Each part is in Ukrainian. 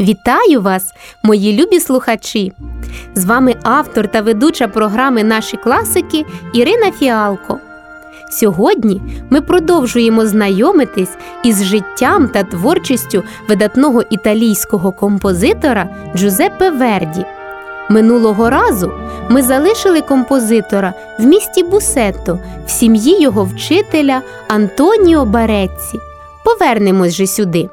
Вітаю вас, мої любі слухачі! З вами автор та ведуча програми Наші класики Ірина Фіалко. Сьогодні ми продовжуємо знайомитись із життям та творчістю видатного італійського композитора Джузеппе Верді. Минулого разу ми залишили композитора в місті Бусетто в сім'ї його вчителя Антоніо Барецці. Повернемось же сюди.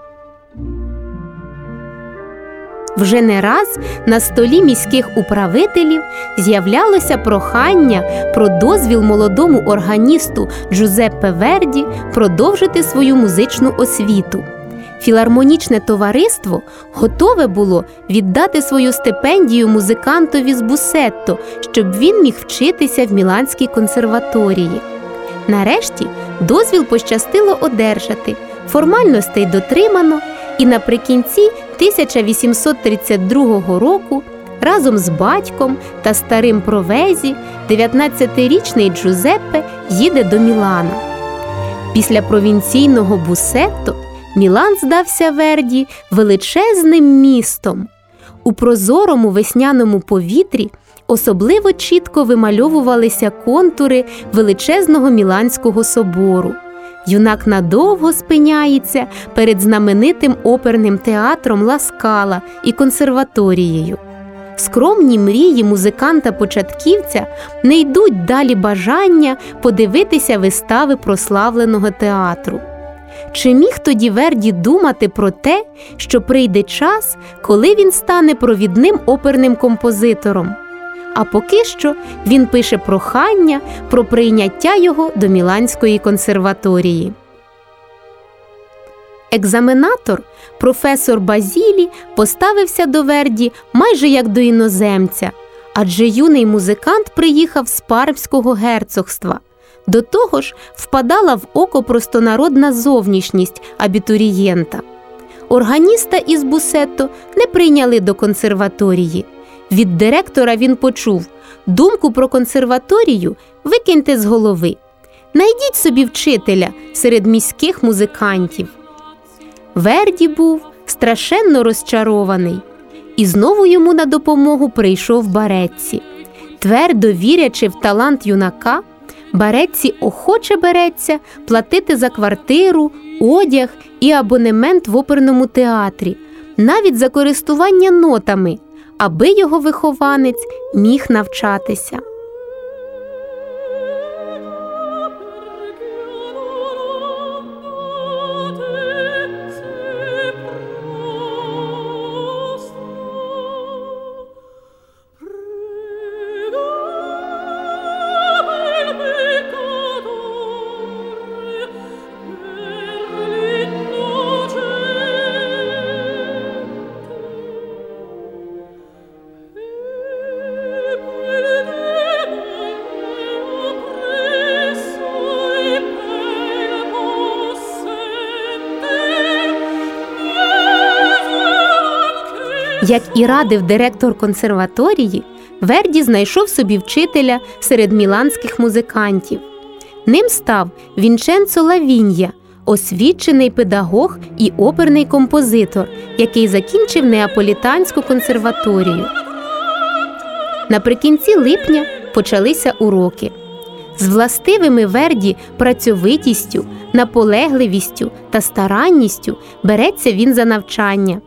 Вже не раз на столі міських управителів з'являлося прохання про дозвіл молодому органісту Джузеппе Верді продовжити свою музичну освіту. Філармонічне товариство готове було віддати свою стипендію музикантові з Бусетто, щоб він міг вчитися в Міланській консерваторії. Нарешті дозвіл пощастило одержати, формальностей дотримано, і наприкінці 1832 року разом з батьком та старим провезі 19-річний Джузеппе їде до Мілана. Після провінційного бусетто Мілан здався Верді величезним містом. У прозорому весняному повітрі особливо чітко вимальовувалися контури величезного Міланського собору. Юнак надовго спиняється перед знаменитим оперним театром Ласкала і консерваторією. Скромні мрії музиканта-початківця не йдуть далі бажання подивитися вистави прославленого театру. Чи міг тоді Верді думати про те, що прийде час, коли він стане провідним оперним композитором? А поки що він пише прохання про прийняття його до Міланської консерваторії. Екзаменатор, професор Базілі, поставився до Верді майже як до іноземця, адже юний музикант приїхав з Парбського герцогства. До того ж, впадала в око простонародна зовнішність абітурієнта. Органіста із Бусетто не прийняли до консерваторії. Від директора він почув думку про консерваторію викиньте з голови. Найдіть собі вчителя серед міських музикантів. Верді був страшенно розчарований, і знову йому на допомогу прийшов Барецці. Твердо вірячи в талант юнака, Барецці охоче береться платити за квартиру, одяг і абонемент в оперному театрі, навіть за користування нотами аби його вихованець міг навчатися. Як і радив директор консерваторії, Верді знайшов собі вчителя серед міланських музикантів. Ним став Вінченцо Лавінья, освічений педагог і оперний композитор, який закінчив Неаполітанську консерваторію. Наприкінці липня почалися уроки. З властивими Верді працьовитістю, наполегливістю та старанністю береться він за навчання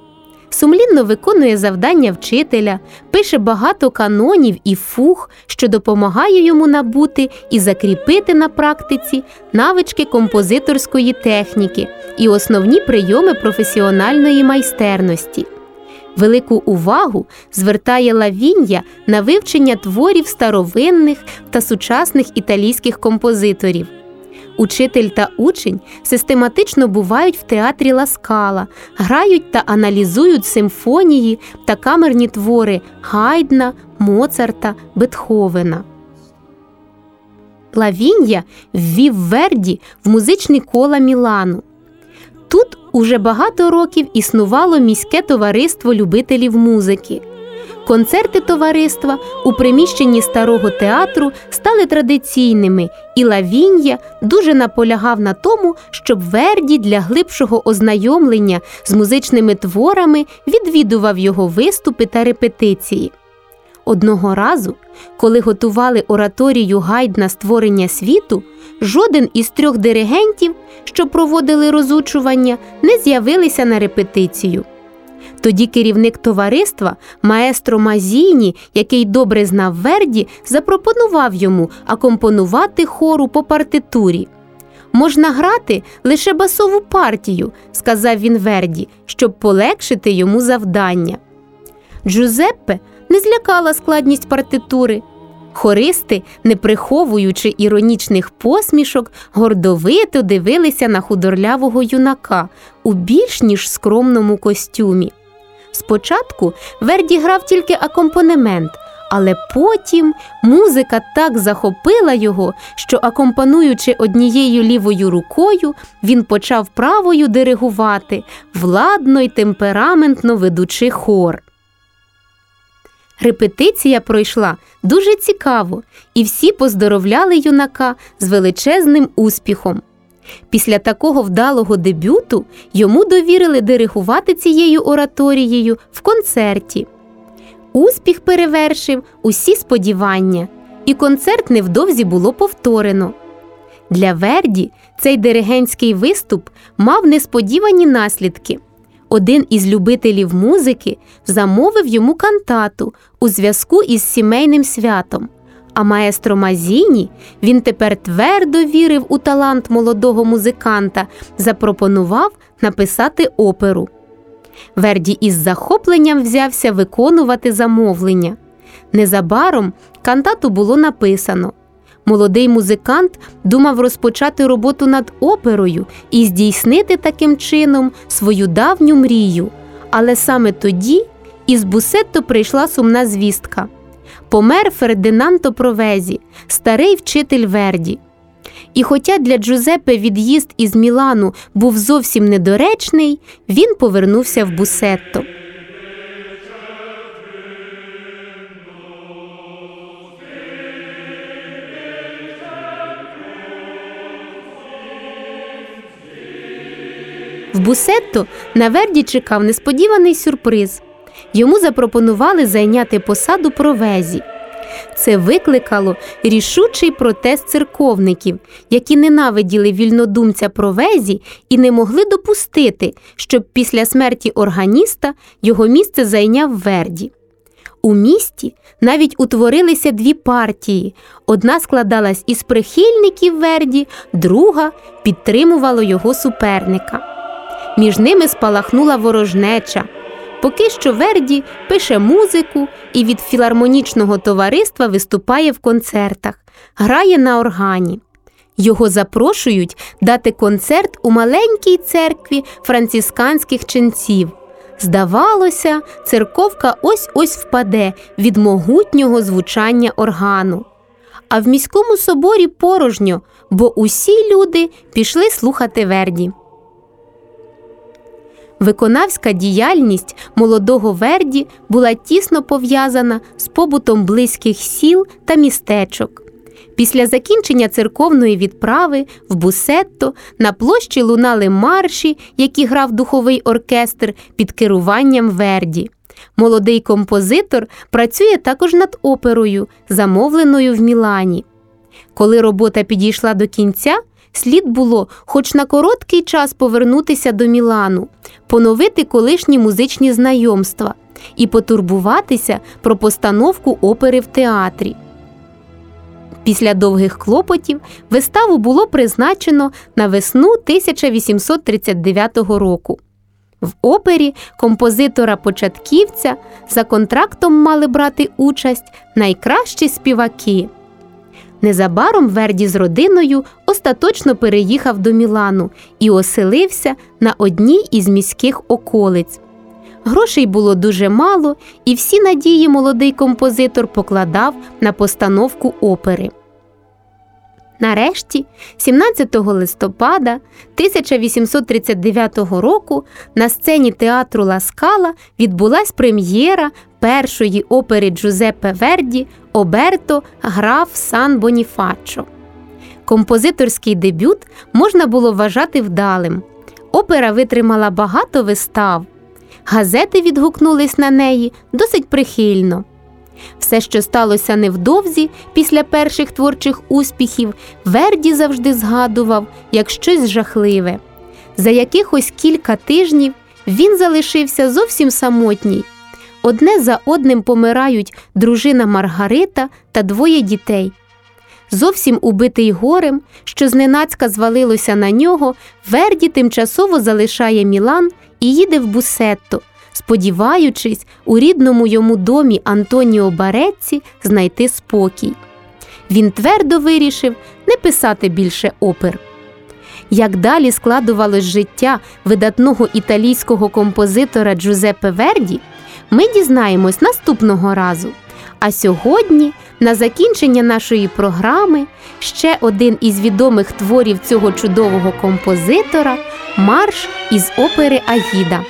сумлінно виконує завдання вчителя, пише багато канонів і фух, що допомагає йому набути і закріпити на практиці навички композиторської техніки і основні прийоми професіональної майстерності. Велику увагу звертає Лавіння на вивчення творів старовинних та сучасних італійських композиторів. Учитель та учень систематично бувають в театрі Ласкала, грають та аналізують симфонії та камерні твори Гайдна, Моцарта, Бетховена. Лавін'я ввів Верді в музичні кола Мілану. Тут уже багато років існувало міське товариство любителів музики. Концерти товариства у приміщенні старого театру стали традиційними, і Лавін'я дуже наполягав на тому, щоб Верді для глибшого ознайомлення з музичними творами відвідував його виступи та репетиції. Одного разу, коли готували ораторію гайд на створення світу, жоден із трьох диригентів, що проводили розучування, не з'явилися на репетицію. Тоді керівник товариства, маестро Мазіні, який добре знав Верді, запропонував йому акомпонувати хору по партитурі. Можна грати лише басову партію, сказав він Верді, щоб полегшити йому завдання. Джузеппе не злякала складність партитури. Хористи, не приховуючи іронічних посмішок, гордовито дивилися на худорлявого юнака у більш ніж скромному костюмі. Спочатку Верді грав тільки акомпанемент, але потім музика так захопила його, що, акомпануючи однією лівою рукою, він почав правою диригувати, владно й темпераментно ведучи хор. Репетиція пройшла дуже цікаво, і всі поздоровляли юнака з величезним успіхом. Після такого вдалого дебюту йому довірили диригувати цією ораторією в концерті. Успіх перевершив усі сподівання, і концерт невдовзі було повторено. Для Верді цей диригентський виступ мав несподівані наслідки. Один із любителів музики замовив йому кантату у зв'язку із сімейним святом. А маестро Мазіні він тепер твердо вірив у талант молодого музиканта, запропонував написати оперу. Верді із захопленням взявся виконувати замовлення. Незабаром кантату було написано. Молодий музикант думав розпочати роботу над оперою і здійснити таким чином свою давню мрію. Але саме тоді із Бусетто прийшла сумна звістка. Помер Фердинанто Провезі, старий вчитель Верді. І хоча для Джузеппе від'їзд із Мілану був зовсім недоречний, він повернувся в Бусетто. Бусетто на Верді чекав несподіваний сюрприз. Йому запропонували зайняти посаду провезі. Це викликало рішучий протест церковників, які ненавиділи вільнодумця провезі і не могли допустити, щоб після смерті органіста його місце зайняв Верді. У місті навіть утворилися дві партії: одна складалась із прихильників Верді, друга підтримувала його суперника. Між ними спалахнула ворожнеча. Поки що Верді пише музику і від філармонічного товариства виступає в концертах, грає на органі. Його запрошують дати концерт у маленькій церкві францисканських ченців. Здавалося, церковка ось ось впаде від могутнього звучання органу. А в міському соборі порожньо, бо усі люди пішли слухати Верді. Виконавська діяльність молодого Верді була тісно пов'язана з побутом близьких сіл та містечок. Після закінчення церковної відправи в Бусетто на площі лунали марші, які грав духовий оркестр під керуванням Верді. Молодий композитор працює також над оперою, замовленою в Мілані. Коли робота підійшла до кінця, слід було, хоч на короткий час повернутися до Мілану, поновити колишні музичні знайомства і потурбуватися про постановку опери в театрі. Після довгих клопотів виставу було призначено на весну 1839 року. В опері композитора початківця за контрактом мали брати участь найкращі співаки. Незабаром Верді з родиною остаточно переїхав до Мілану і оселився на одній із міських околиць. Грошей було дуже мало, і всі надії молодий композитор покладав на постановку опери. Нарешті, 17 листопада 1839 року на сцені театру Ла Скала відбулась прем'єра першої опери Джузеппе Верді Оберто граф Сан Боніфаччо. Композиторський дебют можна було вважати вдалим. Опера витримала багато вистав. Газети відгукнулись на неї досить прихильно. Все, що сталося невдовзі після перших творчих успіхів, Верді завжди згадував як щось жахливе. За якихось кілька тижнів він залишився зовсім самотній. Одне за одним помирають дружина Маргарита та двоє дітей. Зовсім убитий горем, що зненацька звалилося на нього, Верді тимчасово залишає Мілан і їде в Бусетто, сподіваючись у рідному йому домі Антоніо Барецці знайти спокій. Він твердо вирішив не писати більше опер. Як далі складувалось життя видатного італійського композитора Джузеппе Верді, ми дізнаємось наступного разу. А сьогодні, на закінчення нашої програми, ще один із відомих творів цього чудового композитора марш із опери Агіда.